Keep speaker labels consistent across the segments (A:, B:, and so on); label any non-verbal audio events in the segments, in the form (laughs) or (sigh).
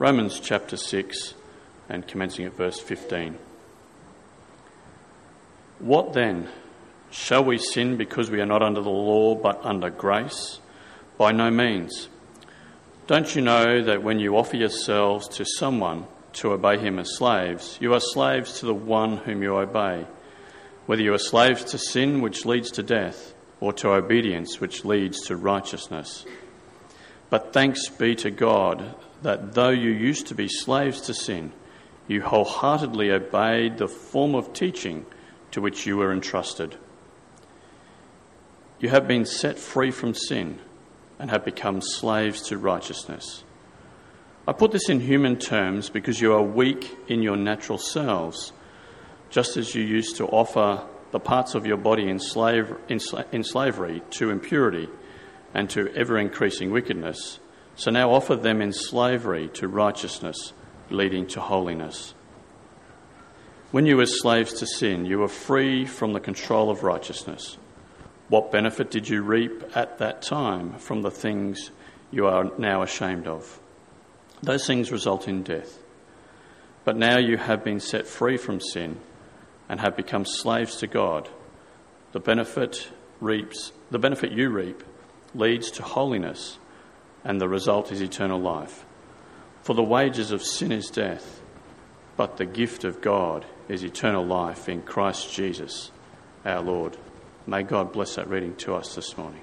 A: Romans chapter 6 and commencing at verse 15. What then? Shall we sin because we are not under the law but under grace? By no means. Don't you know that when you offer yourselves to someone to obey him as slaves, you are slaves to the one whom you obey, whether you are slaves to sin, which leads to death, or to obedience, which leads to righteousness? But thanks be to God that though you used to be slaves to sin, you wholeheartedly obeyed the form of teaching to which you were entrusted. You have been set free from sin and have become slaves to righteousness. I put this in human terms because you are weak in your natural selves, just as you used to offer the parts of your body in, slave, in, in slavery to impurity and to ever increasing wickedness. So now offer them in slavery to righteousness, leading to holiness. When you were slaves to sin, you were free from the control of righteousness. What benefit did you reap at that time from the things you are now ashamed of? Those things result in death. But now you have been set free from sin and have become slaves to God. The benefit reaps the benefit you reap leads to holiness, and the result is eternal life. For the wages of sin is death, but the gift of God is eternal life in Christ Jesus our Lord. May God bless that reading to us this morning.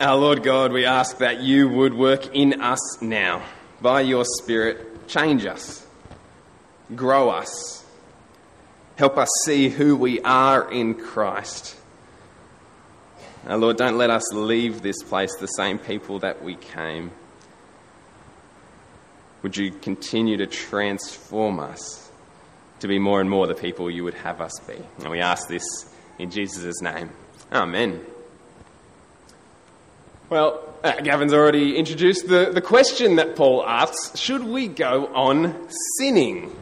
B: Our Lord God, we ask that you would work in us now. By your Spirit, change us, grow us, help us see who we are in Christ. Our Lord, don't let us leave this place the same people that we came. Would you continue to transform us? to be more and more the people you would have us be. And we ask this in Jesus' name. Amen. Well, uh, Gavin's already introduced the, the question that Paul asks should we go on sinning?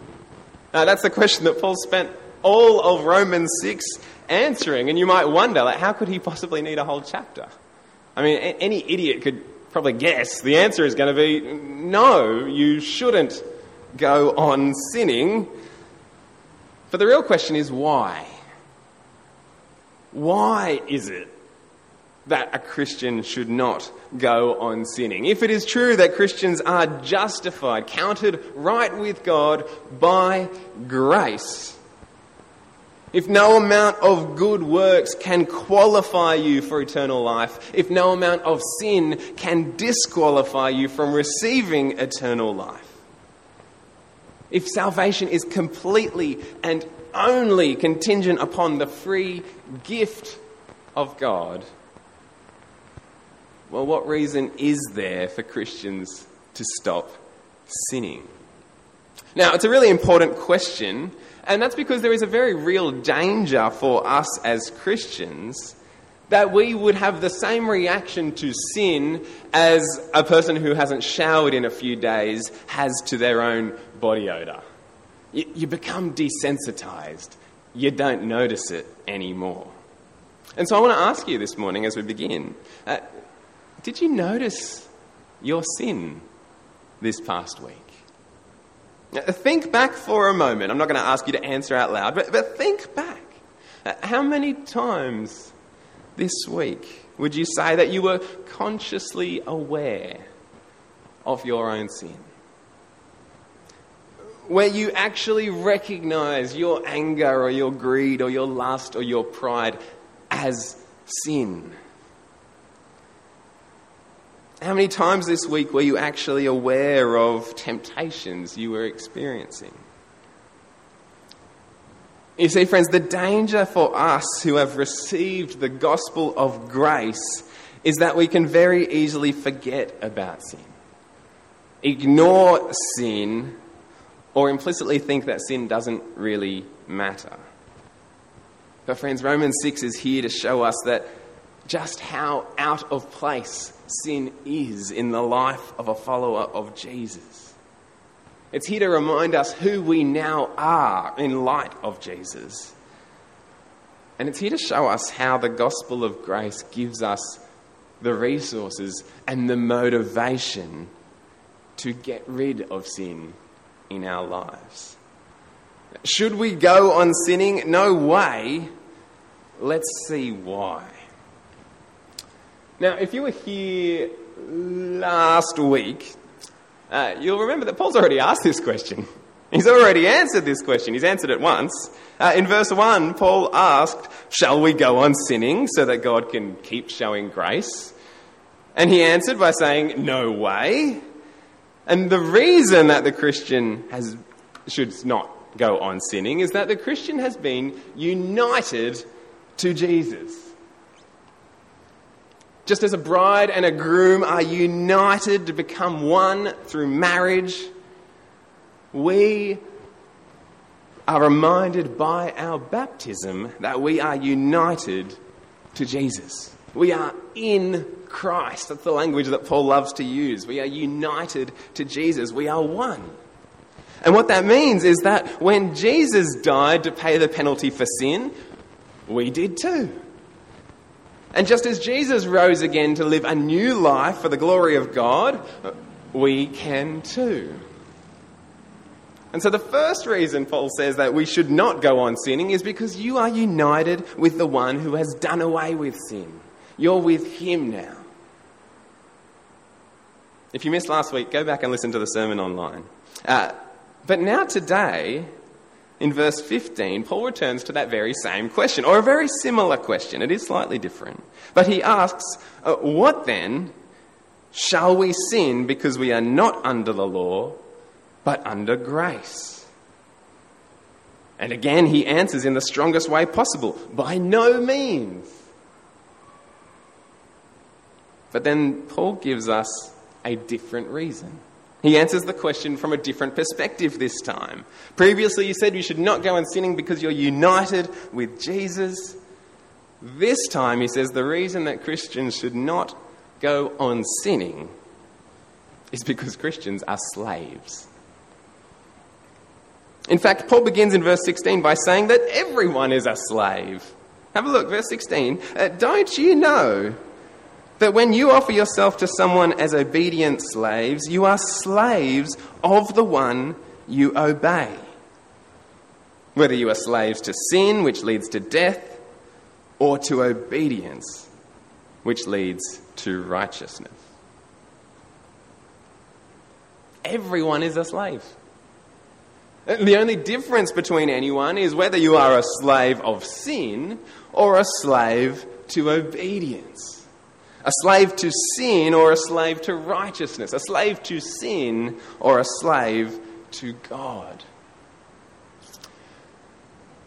B: Uh, that's the question that Paul spent all of Romans 6 answering. And you might wonder, like, how could he possibly need a whole chapter? I mean, a- any idiot could probably guess the answer is going to be no, you shouldn't go on sinning. But the real question is why? Why is it that a Christian should not go on sinning? If it is true that Christians are justified, counted right with God by grace, if no amount of good works can qualify you for eternal life, if no amount of sin can disqualify you from receiving eternal life, if salvation is completely and only contingent upon the free gift of God, well, what reason is there for Christians to stop sinning? Now, it's a really important question, and that's because there is a very real danger for us as Christians that we would have the same reaction to sin as a person who hasn't showered in a few days has to their own body odour. You, you become desensitized. You don't notice it anymore. And so I want to ask you this morning as we begin uh, did you notice your sin this past week? Now, think back for a moment. I'm not going to ask you to answer out loud, but, but think back. Uh, how many times this week would you say that you were consciously aware of your own sin? where you actually recognize your anger or your greed or your lust or your pride as sin. How many times this week were you actually aware of temptations you were experiencing? You see, friends, the danger for us who have received the gospel of grace is that we can very easily forget about sin, ignore sin, or implicitly think that sin doesn't really matter. But, friends, Romans 6 is here to show us that just how out of place sin is in the life of a follower of Jesus. It's here to remind us who we now are in light of Jesus. And it's here to show us how the gospel of grace gives us the resources and the motivation to get rid of sin in our lives. Should we go on sinning? No way. Let's see why. Now, if you were here last week, uh, you'll remember that Paul's already asked this question. He's already answered this question. He's answered it once. Uh, in verse 1, Paul asked, Shall we go on sinning so that God can keep showing grace? And he answered by saying, No way. And the reason that the Christian has, should not go on sinning is that the Christian has been united to Jesus. Just as a bride and a groom are united to become one through marriage, we are reminded by our baptism that we are united to Jesus. We are in Christ. That's the language that Paul loves to use. We are united to Jesus. We are one. And what that means is that when Jesus died to pay the penalty for sin, we did too. And just as Jesus rose again to live a new life for the glory of God, we can too. And so the first reason Paul says that we should not go on sinning is because you are united with the one who has done away with sin. You're with him now. If you missed last week, go back and listen to the sermon online. Uh, but now, today, in verse 15, Paul returns to that very same question, or a very similar question. It is slightly different. But he asks, uh, What then? Shall we sin because we are not under the law, but under grace? And again, he answers in the strongest way possible by no means. But then Paul gives us a different reason. He answers the question from a different perspective this time. Previously, you said you should not go on sinning because you're united with Jesus. This time, he says the reason that Christians should not go on sinning is because Christians are slaves. In fact, Paul begins in verse 16 by saying that everyone is a slave. Have a look, verse 16. Uh, don't you know that when you offer yourself to someone as obedient slaves, you are slaves of the one you obey. Whether you are slaves to sin, which leads to death, or to obedience, which leads to righteousness. Everyone is a slave. The only difference between anyone is whether you are a slave of sin or a slave to obedience a slave to sin or a slave to righteousness, a slave to sin or a slave to God.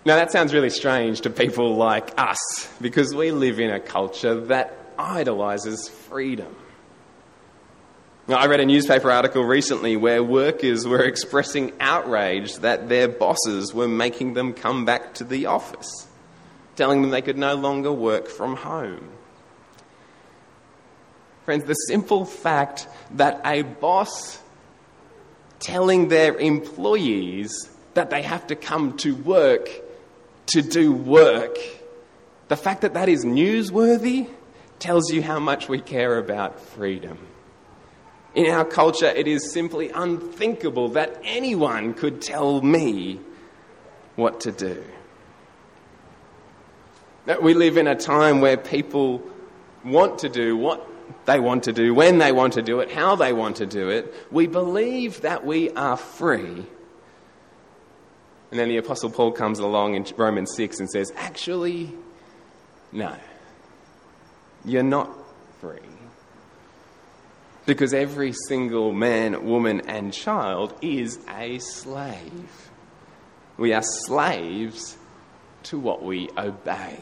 B: Now, that sounds really strange to people like us because we live in a culture that idolizes freedom. Now, I read a newspaper article recently where workers were expressing outrage that their bosses were making them come back to the office, telling them they could no longer work from home. Friends, the simple fact that a boss telling their employees that they have to come to work to do work, the fact that that is newsworthy tells you how much we care about freedom. In our culture, it is simply unthinkable that anyone could tell me what to do. That we live in a time where people want to do what they want to do, when they want to do it, how they want to do it. We believe that we are free. And then the Apostle Paul comes along in Romans 6 and says, Actually, no, you're not free. Because every single man, woman, and child is a slave. We are slaves to what we obey.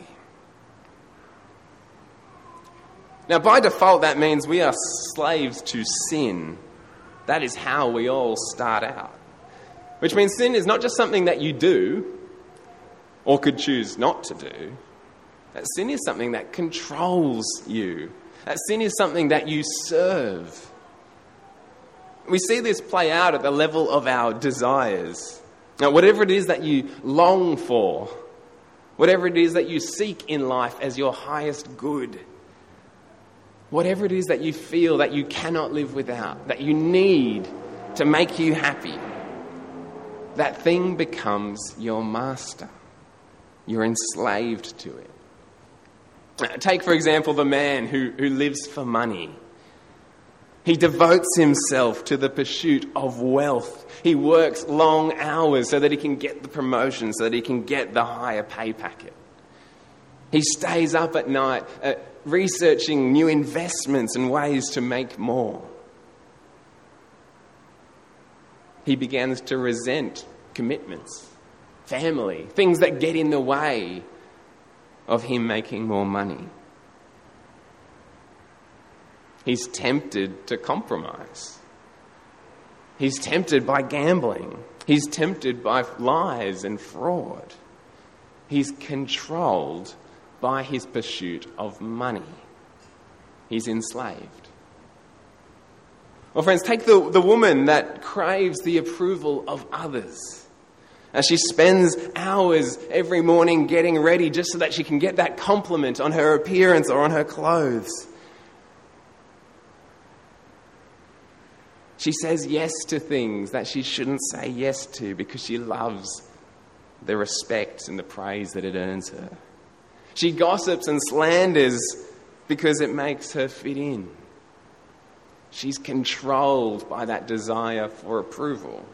B: Now, by default, that means we are slaves to sin. That is how we all start out. Which means sin is not just something that you do or could choose not to do. That sin is something that controls you. That sin is something that you serve. We see this play out at the level of our desires. Now, whatever it is that you long for, whatever it is that you seek in life as your highest good, Whatever it is that you feel that you cannot live without, that you need to make you happy, that thing becomes your master. You're enslaved to it. Take, for example, the man who, who lives for money. He devotes himself to the pursuit of wealth. He works long hours so that he can get the promotion, so that he can get the higher pay packet. He stays up at night uh, researching new investments and ways to make more. He begins to resent commitments, family, things that get in the way of him making more money. He's tempted to compromise. He's tempted by gambling. He's tempted by lies and fraud. He's controlled by his pursuit of money. He's enslaved. Well, friends, take the, the woman that craves the approval of others. As she spends hours every morning getting ready just so that she can get that compliment on her appearance or on her clothes. She says yes to things that she shouldn't say yes to because she loves the respect and the praise that it earns her. She gossips and slanders because it makes her fit in. She's controlled by that desire for approval.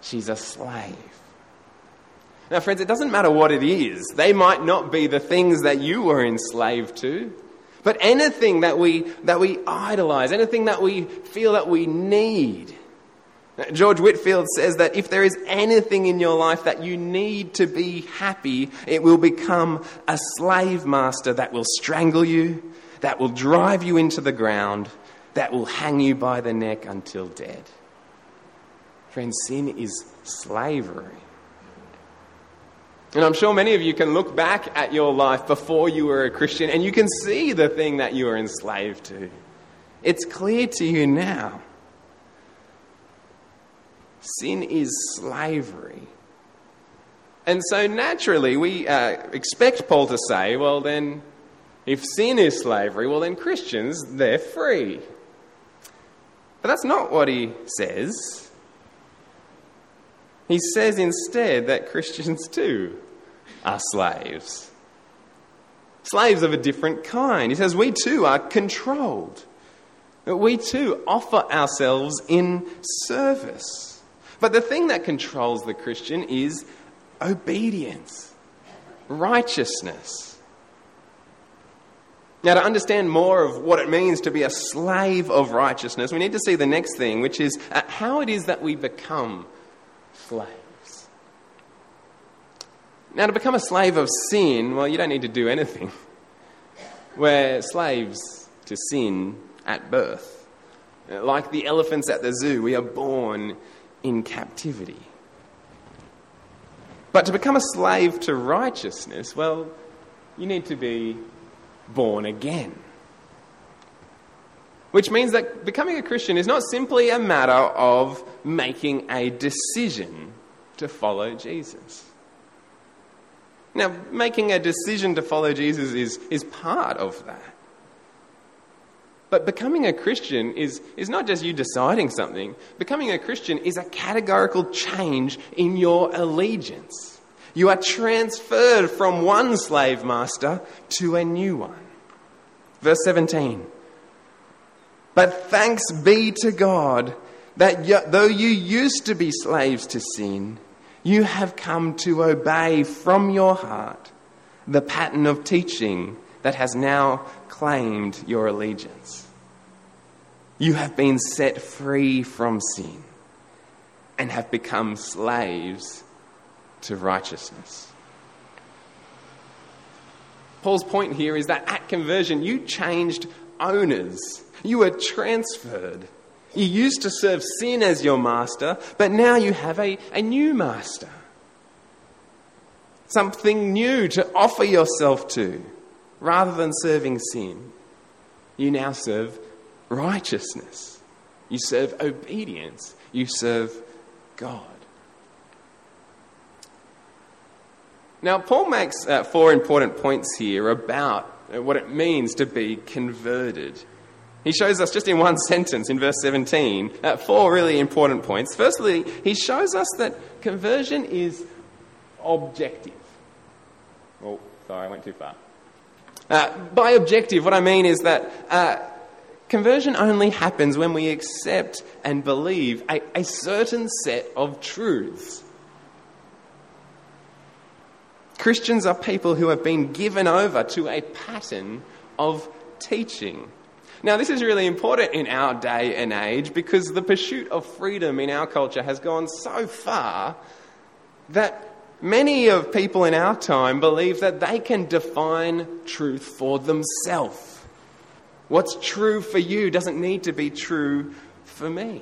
B: She's a slave. Now, friends, it doesn't matter what it is. They might not be the things that you were enslaved to. But anything that we, that we idolize, anything that we feel that we need. George Whitefield says that if there is anything in your life that you need to be happy, it will become a slave master that will strangle you, that will drive you into the ground, that will hang you by the neck until dead. Friends, sin is slavery. And I'm sure many of you can look back at your life before you were a Christian and you can see the thing that you were enslaved to. It's clear to you now. Sin is slavery. And so naturally, we uh, expect Paul to say, well, then, if sin is slavery, well, then Christians, they're free. But that's not what he says. He says instead that (laughs) Christians too are slaves. Slaves of a different kind. He says we too are controlled. That we too offer ourselves in service. But the thing that controls the Christian is obedience, righteousness. Now, to understand more of what it means to be a slave of righteousness, we need to see the next thing, which is uh, how it is that we become slaves. Now, to become a slave of sin, well, you don't need to do anything. (laughs) We're slaves to sin at birth. Like the elephants at the zoo, we are born in captivity. But to become a slave to righteousness, well, you need to be born again. Which means that becoming a Christian is not simply a matter of making a decision to follow Jesus. Now, making a decision to follow Jesus is, is part of that. But becoming a Christian is, is not just you deciding something. Becoming a Christian is a categorical change in your allegiance. You are transferred from one slave master to a new one. Verse 17. But thanks be to God that though you used to be slaves to sin, you have come to obey from your heart the pattern of teaching that has now claimed your allegiance. You have been set free from sin and have become slaves to righteousness. Paul's point here is that at conversion, you changed owners. You were transferred. You used to serve sin as your master, but now you have a, a new master. Something new to offer yourself to. Rather than serving sin, you now serve righteousness. You serve obedience. You serve God. Now, Paul makes uh, four important points here about what it means to be converted. He shows us just in one sentence in verse 17 uh, four really important points. Firstly, he shows us that conversion is objective. Oh, sorry, I went too far. Uh, by objective, what I mean is that uh, conversion only happens when we accept and believe a, a certain set of truths. Christians are people who have been given over to a pattern of teaching. Now, this is really important in our day and age because the pursuit of freedom in our culture has gone so far that Many of people in our time believe that they can define truth for themselves. What's true for you doesn't need to be true for me.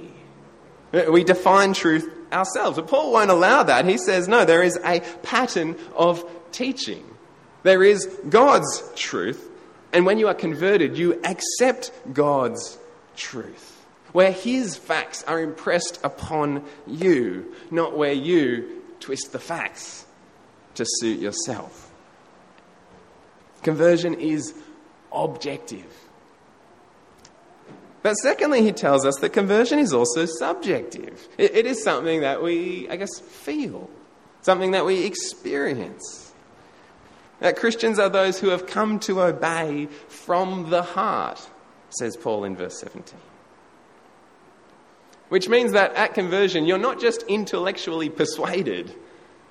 B: We define truth ourselves. But Paul won't allow that. He says, no, there is a pattern of teaching. There is God's truth. And when you are converted, you accept God's truth, where His facts are impressed upon you, not where you twist the facts to suit yourself. Conversion is objective. But secondly, he tells us that conversion is also subjective. it, it is something that we, I guess, feel, something that we experience. That Christians are those who have come to obey from the heart, says Paul in verse 17. Which means that at conversion, you're not just intellectually persuaded.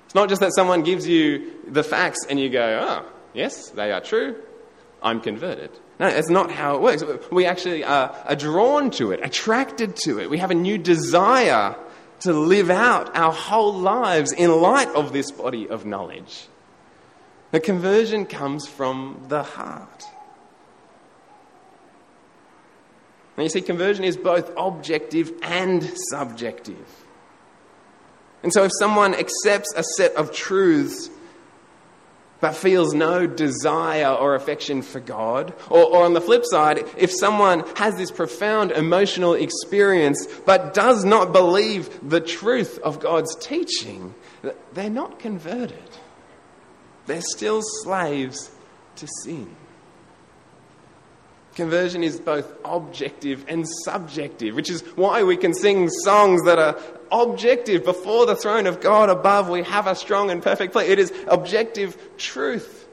B: It's not just that someone gives you the facts and you go, oh, yes, they are true. I'm converted. No, that's not how it works. We actually are, are drawn to it, attracted to it. We have a new desire to live out our whole lives in light of this body of knowledge. The conversion comes from the heart. And you see, conversion is both objective and subjective. And so, if someone accepts a set of truths but feels no desire or affection for God, or, or, on the flip side, if someone has this profound emotional experience but does not believe the truth of God's teaching, they're not converted. They're still slaves to sin. Conversion is both objective and subjective, which is why we can sing songs that are objective before the throne of God above. We have a strong and perfect place. It is objective truth.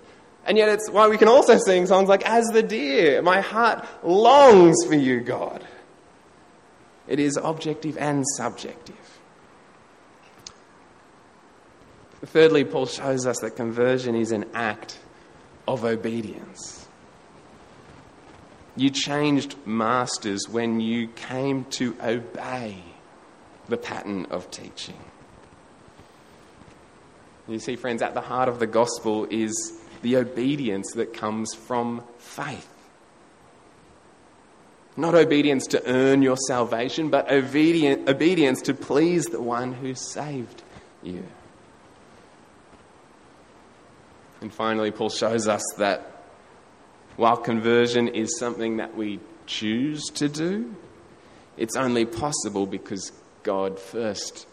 B: And yet, it's why we can also sing songs like, As the deer, my heart longs for you, God. It is objective and subjective. Thirdly, Paul shows us that conversion is an act of obedience. You changed masters when you came to obey the pattern of teaching. You see, friends, at the heart of the gospel is the obedience that comes from faith. Not obedience to earn your salvation, but obedience to please the one who saved you. And finally, Paul shows us that while conversion is something that we choose to do, it's only possible because God first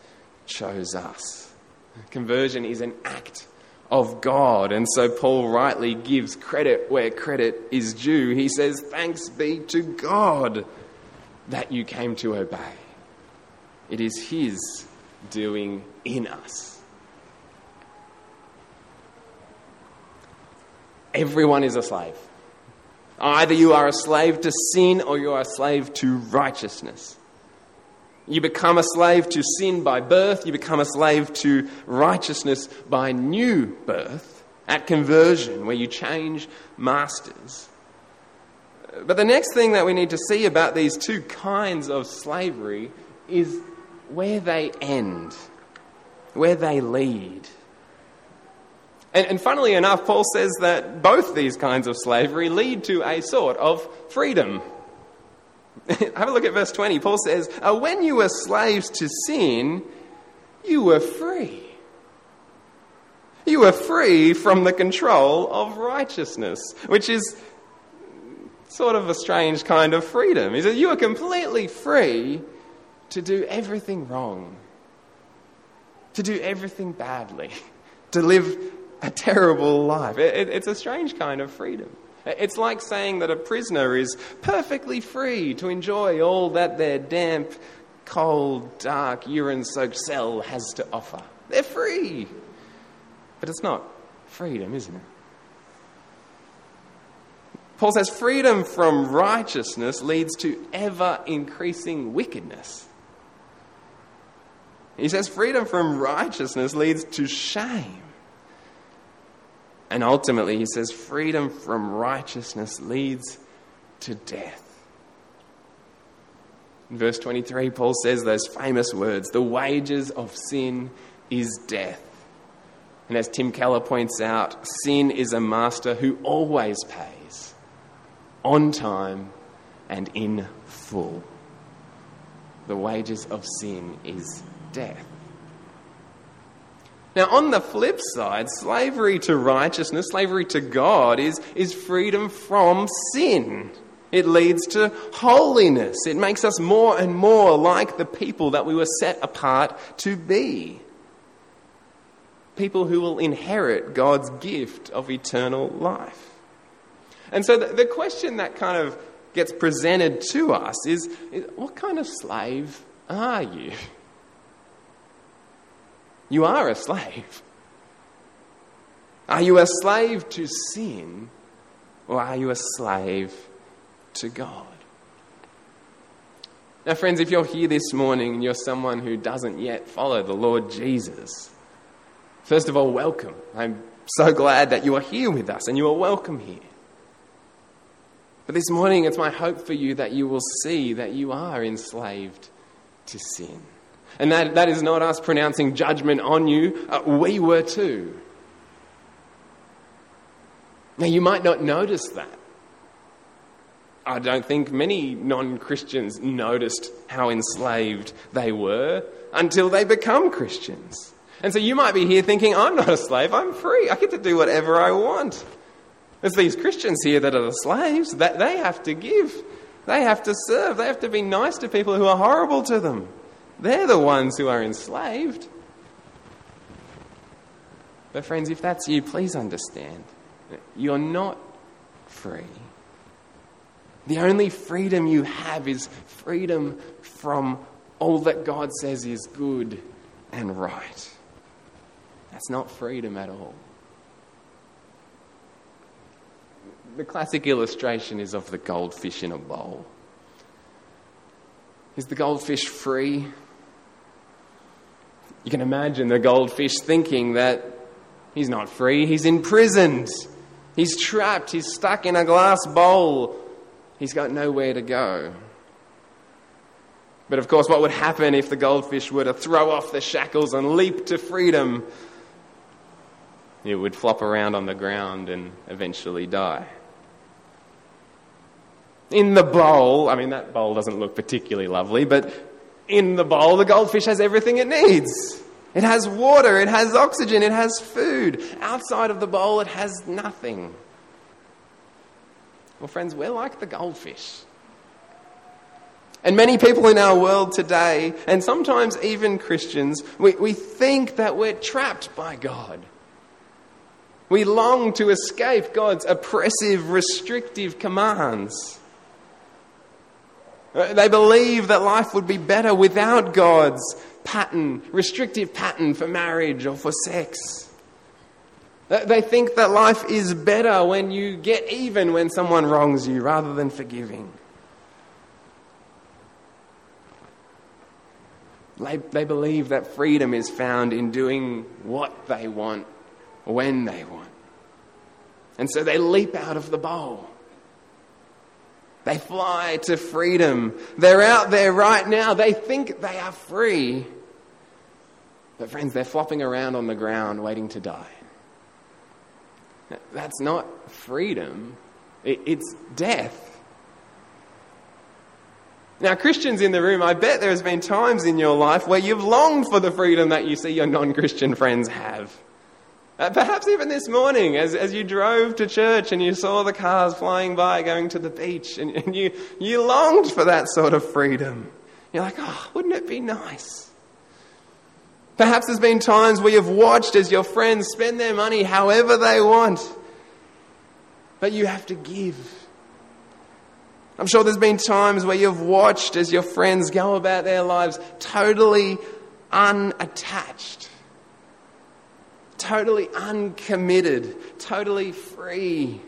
B: chose us. Conversion is an act of God. And so Paul rightly gives credit where credit is due. He says, Thanks be to God that you came to obey. It is His doing in us. Everyone is a slave. Either you are a slave to sin or you are a slave to righteousness. You become a slave to sin by birth, you become a slave to righteousness by new birth at conversion, where you change masters. But the next thing that we need to see about these two kinds of slavery is where they end, where they lead. And, and funnily enough, Paul says that both these kinds of slavery lead to a sort of freedom. (laughs) Have a look at verse 20. Paul says, uh, When you were slaves to sin, you were free. You were free from the control of righteousness, which is sort of a strange kind of freedom. He says, You are completely free to do everything wrong, to do everything badly, (laughs) to live a terrible life. It, it, it's a strange kind of freedom. It's like saying that a prisoner is perfectly free to enjoy all that their damp, cold, dark, urine soaked cell has to offer. They're free. But it's not freedom, isn't it? Paul says freedom from righteousness leads to ever increasing wickedness. He says freedom from righteousness leads to shame. And ultimately, he says freedom from righteousness leads to death. In verse 23, Paul says those famous words the wages of sin is death. And as Tim Keller points out, sin is a master who always pays on time and in full. The wages of sin is death. Now, on the flip side, slavery to righteousness, slavery to God, is, is freedom from sin. It leads to holiness. It makes us more and more like the people that we were set apart to be. People who will inherit God's gift of eternal life. And so the, the question that kind of gets presented to us is, is what kind of slave are you? You are a slave. Are you a slave to sin or are you a slave to God? Now, friends, if you're here this morning and you're someone who doesn't yet follow the Lord Jesus, first of all, welcome. I'm so glad that you are here with us and you are welcome here. But this morning, it's my hope for you that you will see that you are enslaved to sin. And that, that is not us pronouncing judgment on you. Uh, we were too. Now, you might not notice that. I don't think many non Christians noticed how enslaved they were until they become Christians. And so you might be here thinking, I'm not a slave, I'm free, I get to do whatever I want. There's these Christians here that are the slaves, that they have to give, they have to serve, they have to be nice to people who are horrible to them. They're the ones who are enslaved. But, friends, if that's you, please understand you're not free. The only freedom you have is freedom from all that God says is good and right. That's not freedom at all. The classic illustration is of the goldfish in a bowl. Is the goldfish free? You can imagine the goldfish thinking that he's not free, he's imprisoned, he's trapped, he's stuck in a glass bowl, he's got nowhere to go. But of course, what would happen if the goldfish were to throw off the shackles and leap to freedom? It would flop around on the ground and eventually die. In the bowl, I mean, that bowl doesn't look particularly lovely, but in the bowl, the goldfish has everything it needs. It has water, it has oxygen, it has food. Outside of the bowl, it has nothing. Well, friends, we're like the goldfish. And many people in our world today, and sometimes even Christians, we, we think that we're trapped by God. We long to escape God's oppressive, restrictive commands. They believe that life would be better without God's pattern, restrictive pattern for marriage or for sex. They think that life is better when you get even when someone wrongs you rather than forgiving. They believe that freedom is found in doing what they want when they want. And so they leap out of the bowl. They fly to freedom. They're out there right now. They think they are free. But, friends, they're flopping around on the ground waiting to die. That's not freedom, it's death. Now, Christians in the room, I bet there's been times in your life where you've longed for the freedom that you see your non Christian friends have. Uh, perhaps even this morning, as, as you drove to church and you saw the cars flying by going to the beach, and, and you, you longed for that sort of freedom. You're like, oh, wouldn't it be nice? Perhaps there's been times where you've watched as your friends spend their money however they want. but you have to give. I'm sure there's been times where you've watched as your friends go about their lives totally unattached, totally uncommitted, totally free.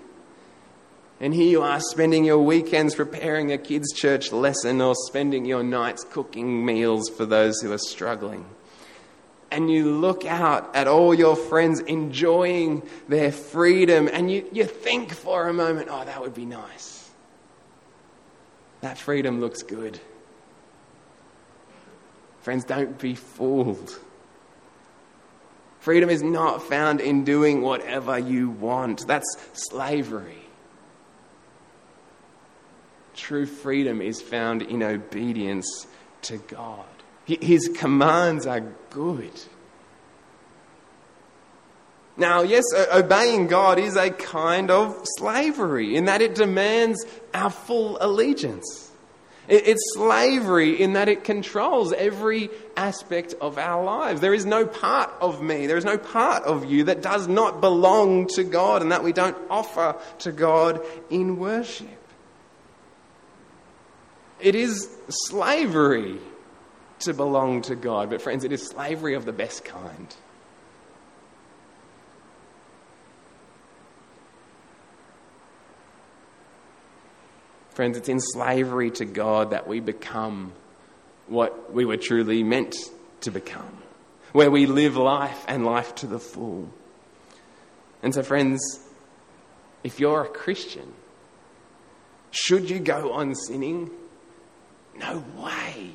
B: And here you are spending your weekends preparing a kids' church lesson or spending your nights cooking meals for those who are struggling. And you look out at all your friends enjoying their freedom and you, you think for a moment, oh, that would be nice. That freedom looks good. Friends, don't be fooled. Freedom is not found in doing whatever you want. That's slavery. True freedom is found in obedience to God. His commands are good. Now, yes, obeying God is a kind of slavery in that it demands our full allegiance. It's slavery in that it controls every aspect of our lives. There is no part of me, there is no part of you that does not belong to God and that we don't offer to God in worship. It is slavery to belong to God, but friends, it is slavery of the best kind. Friends, it's in slavery to God that we become what we were truly meant to become, where we live life and life to the full. And so, friends, if you're a Christian, should you go on sinning? No way.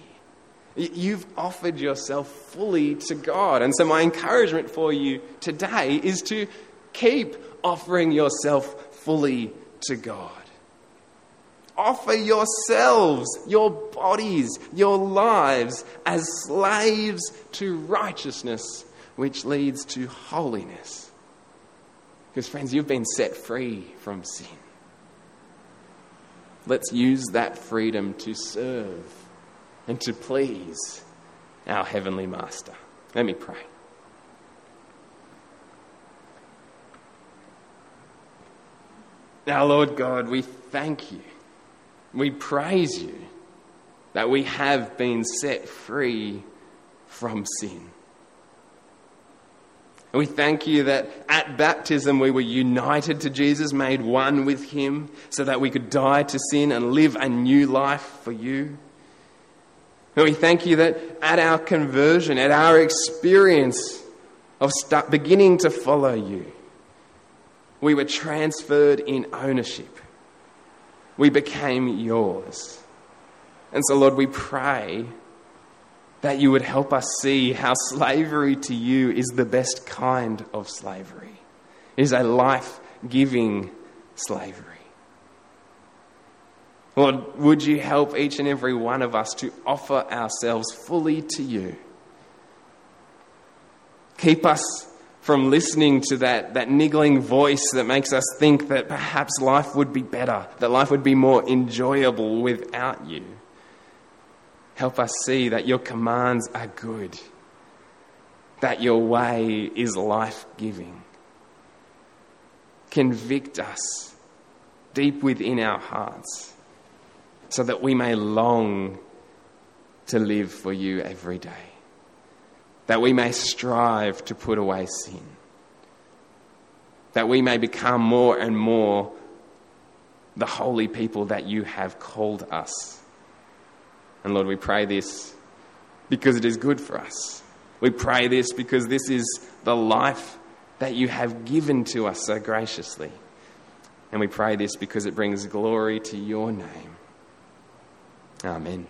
B: You've offered yourself fully to God. And so, my encouragement for you today is to keep offering yourself fully to God. Offer yourselves, your bodies, your lives as slaves to righteousness, which leads to holiness. Because, friends, you've been set free from sin. Let's use that freedom to serve and to please our Heavenly Master. Let me pray. Now, Lord God, we thank you we praise you that we have been set free from sin. And we thank you that at baptism we were united to Jesus, made one with him, so that we could die to sin and live a new life for you. And we thank you that at our conversion, at our experience of beginning to follow you, we were transferred in ownership we became yours. And so, Lord, we pray that you would help us see how slavery to you is the best kind of slavery. It is a life giving slavery. Lord, would you help each and every one of us to offer ourselves fully to you? Keep us from listening to that, that niggling voice that makes us think that perhaps life would be better, that life would be more enjoyable without you. Help us see that your commands are good, that your way is life giving. Convict us deep within our hearts so that we may long to live for you every day that we may strive to put away sin, that we may become more and more the holy people that you have called us. And Lord, we pray this because it is good for us. We pray this because this is the life that you have given to us so graciously. And we pray this because it brings glory to your name. Amen.